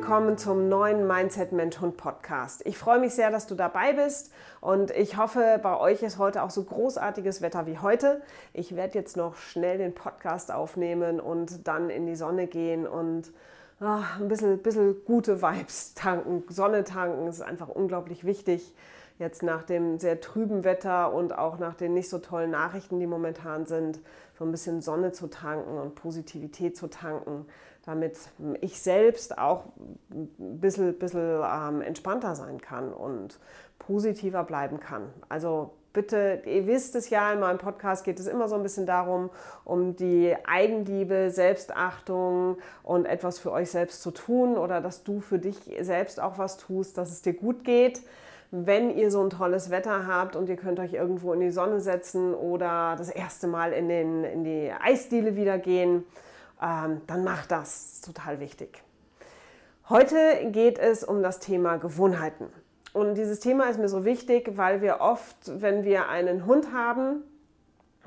Willkommen zum neuen Mindset Mensch Hund Podcast. Ich freue mich sehr, dass du dabei bist und ich hoffe, bei euch ist heute auch so großartiges Wetter wie heute. Ich werde jetzt noch schnell den Podcast aufnehmen und dann in die Sonne gehen und oh, ein bisschen, bisschen gute Vibes tanken. Sonne tanken ist einfach unglaublich wichtig. Jetzt nach dem sehr trüben Wetter und auch nach den nicht so tollen Nachrichten, die momentan sind, so ein bisschen Sonne zu tanken und Positivität zu tanken damit ich selbst auch ein bisschen, bisschen ähm, entspannter sein kann und positiver bleiben kann. Also bitte, ihr wisst es ja, in meinem Podcast geht es immer so ein bisschen darum, um die Eigenliebe, Selbstachtung und etwas für euch selbst zu tun oder dass du für dich selbst auch was tust, dass es dir gut geht. Wenn ihr so ein tolles Wetter habt und ihr könnt euch irgendwo in die Sonne setzen oder das erste Mal in, den, in die Eisdiele wieder gehen, ähm, dann mach das. das ist total wichtig. Heute geht es um das Thema Gewohnheiten. Und dieses Thema ist mir so wichtig, weil wir oft, wenn wir einen Hund haben,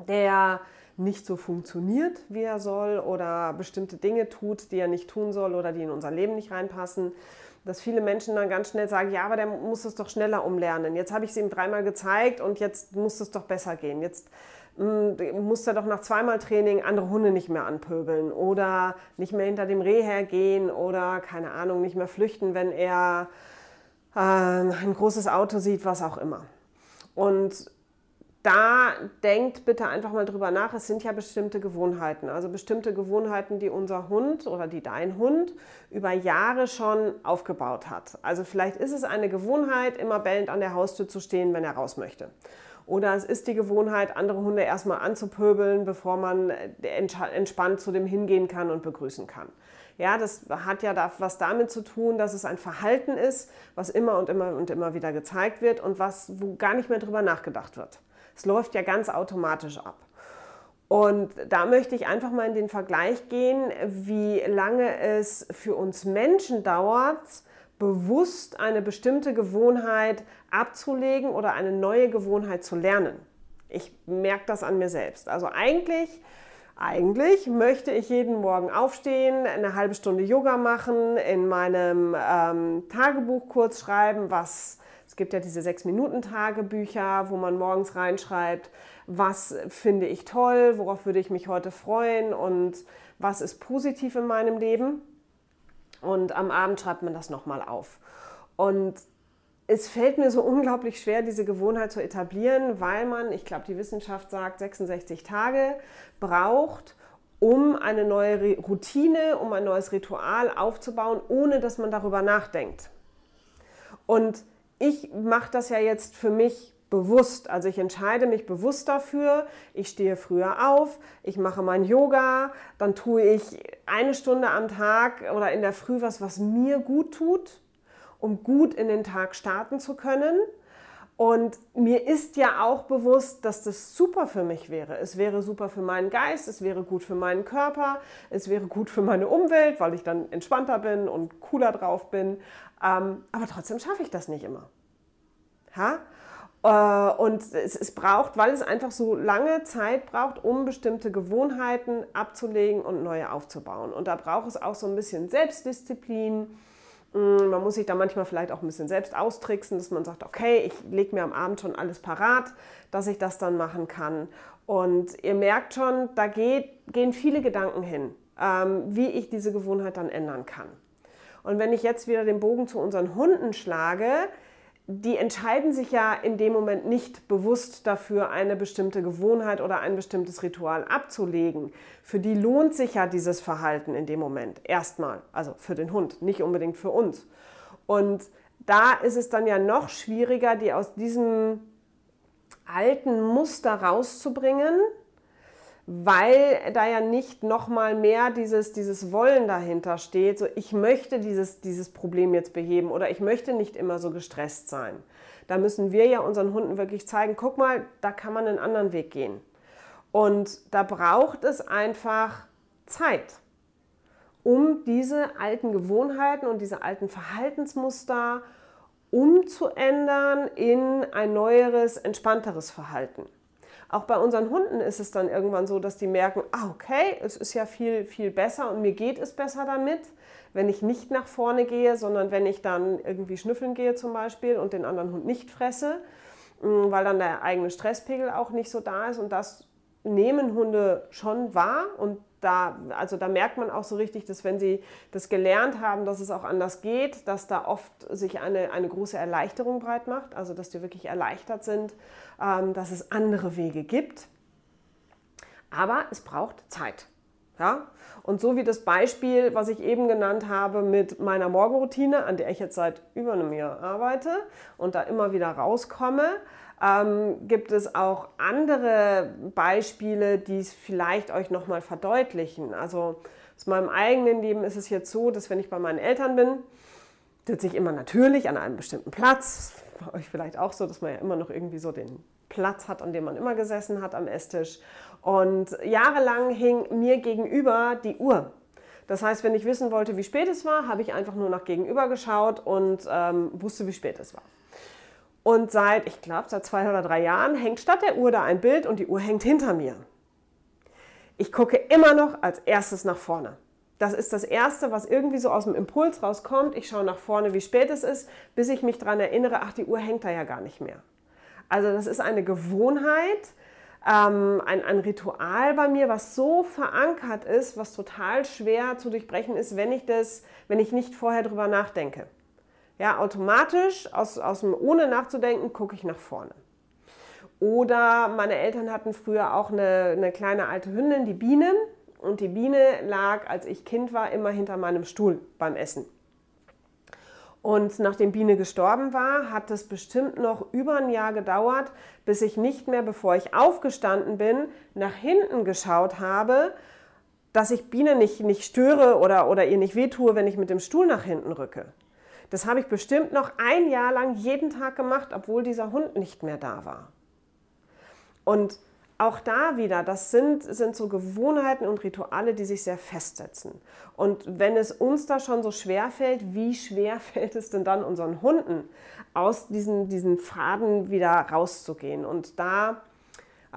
der nicht so funktioniert, wie er soll oder bestimmte Dinge tut, die er nicht tun soll oder die in unser Leben nicht reinpassen, dass viele Menschen dann ganz schnell sagen, ja, aber der muss es doch schneller umlernen. Jetzt habe ich es ihm dreimal gezeigt und jetzt muss es doch besser gehen. Jetzt hm, muss er doch nach zweimal Training andere Hunde nicht mehr anpöbeln oder nicht mehr hinter dem Reh hergehen oder keine Ahnung, nicht mehr flüchten, wenn er äh, ein großes Auto sieht, was auch immer. Und da denkt bitte einfach mal drüber nach, es sind ja bestimmte Gewohnheiten, also bestimmte Gewohnheiten, die unser Hund oder die dein Hund über Jahre schon aufgebaut hat. Also vielleicht ist es eine Gewohnheit, immer bellend an der Haustür zu stehen, wenn er raus möchte. Oder es ist die Gewohnheit, andere Hunde erstmal anzupöbeln, bevor man äh, entspannt zu dem hingehen kann und begrüßen kann. Ja, das hat ja was damit zu tun, dass es ein Verhalten ist, was immer und immer und immer wieder gezeigt wird und was, wo gar nicht mehr drüber nachgedacht wird. Es läuft ja ganz automatisch ab. Und da möchte ich einfach mal in den Vergleich gehen, wie lange es für uns Menschen dauert, bewusst eine bestimmte Gewohnheit abzulegen oder eine neue Gewohnheit zu lernen. Ich merke das an mir selbst. Also eigentlich, eigentlich möchte ich jeden Morgen aufstehen, eine halbe Stunde Yoga machen, in meinem ähm, Tagebuch kurz schreiben, was es gibt ja diese sechs Minuten Tagebücher, wo man morgens reinschreibt, was finde ich toll, worauf würde ich mich heute freuen und was ist positiv in meinem Leben. Und am Abend schreibt man das nochmal auf. Und es fällt mir so unglaublich schwer, diese Gewohnheit zu etablieren, weil man, ich glaube, die Wissenschaft sagt, 66 Tage braucht, um eine neue Routine, um ein neues Ritual aufzubauen, ohne dass man darüber nachdenkt. Und ich mache das ja jetzt für mich bewusst. Also ich entscheide mich bewusst dafür. Ich stehe früher auf, ich mache mein Yoga, dann tue ich eine Stunde am Tag oder in der Früh was, was mir gut tut, um gut in den Tag starten zu können. Und mir ist ja auch bewusst, dass das super für mich wäre. Es wäre super für meinen Geist, es wäre gut für meinen Körper, es wäre gut für meine Umwelt, weil ich dann entspannter bin und cooler drauf bin. Ähm, aber trotzdem schaffe ich das nicht immer. Äh, und es, braucht, weil es einfach so lange Zeit braucht, um bestimmte Gewohnheiten abzulegen und neue aufzubauen. Und da braucht es auch so ein bisschen Selbstdisziplin. Mm, man muss sich da manchmal vielleicht auch ein bisschen selbst austricksen, dass man sagt, okay, ich lege mir am Abend schon alles parat, dass ich das dann machen kann. Und ihr merkt schon, da geht, gehen viele Gedanken hin, ähm, wie ich diese Gewohnheit dann ändern kann. Und wenn ich jetzt wieder den Bogen zu unseren Hunden schlage, die entscheiden sich ja in dem Moment nicht bewusst dafür, eine bestimmte Gewohnheit oder ein bestimmtes Ritual abzulegen. Für die lohnt sich ja dieses Verhalten in dem Moment erstmal, also für den Hund, nicht unbedingt für uns. Und da ist es dann ja noch schwieriger, die aus diesem alten Muster rauszubringen, weil da ja nicht noch mal mehr dieses, dieses Wollen dahinter steht, so ich möchte dieses, dieses Problem jetzt beheben oder ich möchte nicht immer so gestresst sein. Da müssen wir ja unseren Hunden wirklich zeigen, guck mal, da kann man einen anderen Weg gehen. Und da braucht es einfach Zeit, um diese alten Gewohnheiten und diese alten Verhaltensmuster umzuändern in ein neueres, entspannteres Verhalten. Auch bei unseren Hunden ist es dann irgendwann so, dass die merken, ah, okay, es ist ja viel, viel besser und mir geht es besser damit, wenn ich nicht nach vorne gehe, sondern wenn ich dann irgendwie schnüffeln gehe zum Beispiel und den anderen Hund nicht fresse, mm, weil dann der eigene Stresspegel auch nicht so da ist und das nehmen Hunde schon wahr und da, also da merkt man auch so richtig, dass wenn sie das gelernt haben, dass es auch anders geht, dass da oft sich eine, eine große Erleichterung breit macht, also dass die wirklich erleichtert sind, ähm, dass es andere Wege gibt. Aber es braucht Zeit. Ja? Und so wie das Beispiel, was ich eben genannt habe mit meiner Morgenroutine, an der ich jetzt seit über einem Jahr arbeite und da immer wieder rauskomme, ähm, gibt es auch andere Beispiele, die es vielleicht euch nochmal verdeutlichen. Also aus meinem eigenen Leben ist es jetzt so, dass wenn ich bei meinen Eltern bin, sitze ich immer natürlich an einem bestimmten Platz. Bei euch vielleicht auch so, dass man ja immer noch irgendwie so den Platz hat, an dem man immer gesessen hat am Esstisch. Und jahrelang hing mir gegenüber die Uhr. Das heißt, wenn ich wissen wollte, wie spät es war, habe ich einfach nur nach gegenüber geschaut und ähm, wusste, wie spät es war. Und seit, ich glaube, seit zwei oder drei Jahren hängt statt der Uhr da ein Bild und die Uhr hängt hinter mir. Ich gucke immer noch als erstes nach vorne. Das ist das Erste, was irgendwie so aus dem Impuls rauskommt. Ich schaue nach vorne, wie spät es ist, bis ich mich daran erinnere, ach, die Uhr hängt da ja gar nicht mehr. Also das ist eine Gewohnheit, ähm, ein, ein Ritual bei mir, was so verankert ist, was total schwer zu durchbrechen ist, wenn ich, das, wenn ich nicht vorher drüber nachdenke. Ja, automatisch, aus, aus dem, ohne nachzudenken, gucke ich nach vorne. Oder meine Eltern hatten früher auch eine, eine kleine alte Hündin, die Biene. Und die Biene lag, als ich Kind war, immer hinter meinem Stuhl beim Essen. Und nachdem Biene gestorben war, hat es bestimmt noch über ein Jahr gedauert, bis ich nicht mehr, bevor ich aufgestanden bin, nach hinten geschaut habe, dass ich Biene nicht, nicht störe oder, oder ihr nicht wehtue, wenn ich mit dem Stuhl nach hinten rücke. Das habe ich bestimmt noch ein Jahr lang jeden Tag gemacht, obwohl dieser Hund nicht mehr da war. Und auch da wieder, das sind, sind so Gewohnheiten und Rituale, die sich sehr festsetzen. Und wenn es uns da schon so schwer fällt, wie schwer fällt es denn dann unseren Hunden, aus diesen, diesen Faden wieder rauszugehen? Und da,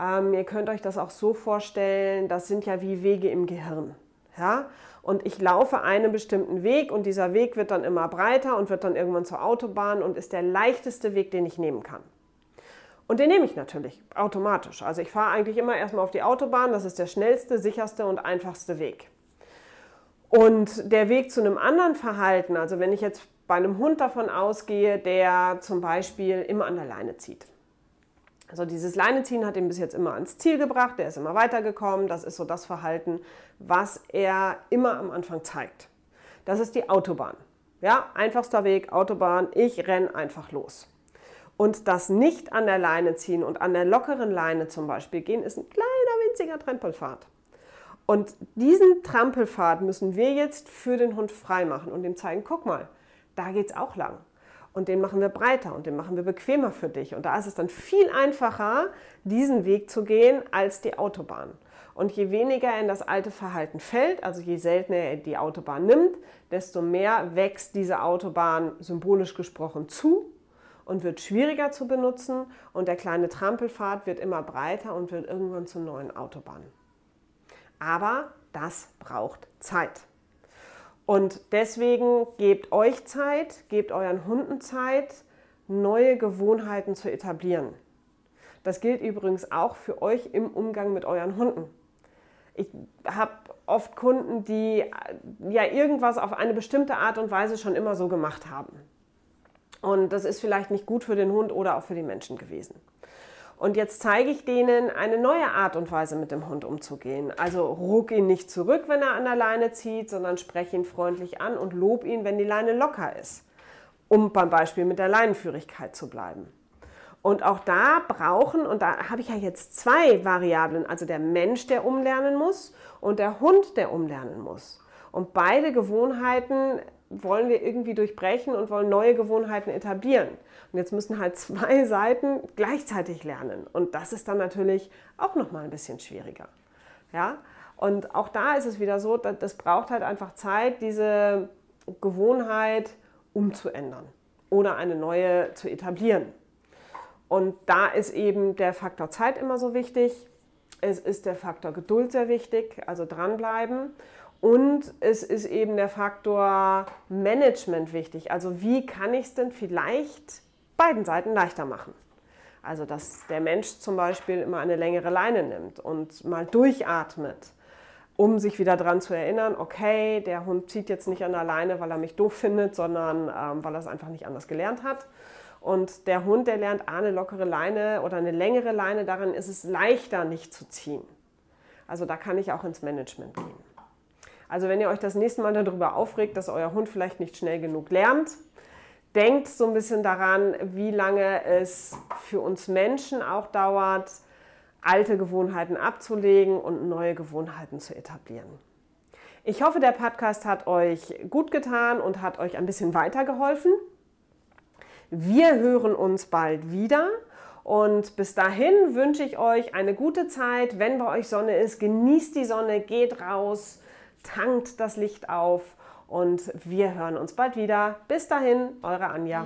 ähm, ihr könnt euch das auch so vorstellen, das sind ja wie Wege im Gehirn. Ja? Und ich laufe einen bestimmten Weg und dieser Weg wird dann immer breiter und wird dann irgendwann zur Autobahn und ist der leichteste Weg, den ich nehmen kann. Und den nehme ich natürlich automatisch. Also ich fahre eigentlich immer erstmal auf die Autobahn, das ist der schnellste, sicherste und einfachste Weg. Und der Weg zu einem anderen Verhalten, also wenn ich jetzt bei einem Hund davon ausgehe, der zum Beispiel immer an der Leine zieht. Also dieses Leineziehen hat ihn bis jetzt immer ans Ziel gebracht, der ist immer weitergekommen. Das ist so das Verhalten, was er immer am Anfang zeigt. Das ist die Autobahn. Ja, einfachster Weg, Autobahn, ich renne einfach los. Und das nicht an der Leine ziehen und an der lockeren Leine zum Beispiel gehen, ist ein kleiner winziger Trampelpfad. Und diesen Trampelpfad müssen wir jetzt für den Hund freimachen und ihm zeigen, guck mal, da geht es auch lang und den machen wir breiter und den machen wir bequemer für dich. Und da ist es dann viel einfacher, diesen Weg zu gehen als die Autobahn. Und je weniger er in das alte Verhalten fällt, also je seltener er die Autobahn nimmt, desto mehr wächst diese Autobahn symbolisch gesprochen zu und wird schwieriger zu benutzen und der kleine Trampelpfad wird immer breiter und wird irgendwann zur neuen Autobahn. Aber das braucht Zeit. Und deswegen gebt euch Zeit, gebt euren Hunden Zeit, neue Gewohnheiten zu etablieren. Das gilt übrigens auch für euch im Umgang mit euren Hunden. Ich habe oft Kunden, die ja irgendwas auf eine bestimmte Art und Weise schon immer so gemacht haben. Und das ist vielleicht nicht gut für den Hund oder auch für die Menschen gewesen. Und jetzt zeige ich denen eine neue Art und Weise, mit dem Hund umzugehen. Also ruck ihn nicht zurück, wenn er an der Leine zieht, sondern spreche ihn freundlich an und lob ihn, wenn die Leine locker ist, um beim Beispiel mit der Leinenführigkeit zu bleiben. Und auch da brauchen, und da habe ich ja jetzt zwei Variablen, also der Mensch, der umlernen muss und der Hund, der umlernen muss. Und beide Gewohnheiten wollen wir irgendwie durchbrechen und wollen neue Gewohnheiten etablieren. Und jetzt müssen halt zwei Seiten gleichzeitig lernen. Und das ist dann natürlich auch nochmal ein bisschen schwieriger. Ja? Und auch da ist es wieder so, das braucht halt einfach Zeit, diese Gewohnheit umzuändern oder eine neue zu etablieren. Und da ist eben der Faktor Zeit immer so wichtig. Es ist der Faktor Geduld sehr wichtig, also dranbleiben. Und es ist eben der Faktor Management wichtig. Also wie kann ich es denn vielleicht beiden Seiten leichter machen? Also dass der Mensch zum Beispiel immer eine längere Leine nimmt und mal durchatmet, um sich wieder daran zu erinnern, okay, der Hund zieht jetzt nicht an der Leine, weil er mich doof findet, sondern ähm, weil er es einfach nicht anders gelernt hat. Und der Hund, der lernt eine lockere Leine oder eine längere Leine, daran ist es leichter nicht zu ziehen. Also da kann ich auch ins Management gehen. Also wenn ihr euch das nächste Mal darüber aufregt, dass euer Hund vielleicht nicht schnell genug lernt, denkt so ein bisschen daran, wie lange es für uns Menschen auch dauert, alte Gewohnheiten abzulegen und neue Gewohnheiten zu etablieren. Ich hoffe, der Podcast hat euch gut getan und hat euch ein bisschen weitergeholfen. Wir hören uns bald wieder. Und bis dahin wünsche ich euch eine gute Zeit. Wenn bei euch Sonne ist, genießt die Sonne, geht raus, tankt das Licht auf und wir hören uns bald wieder. Bis dahin, eure Anja.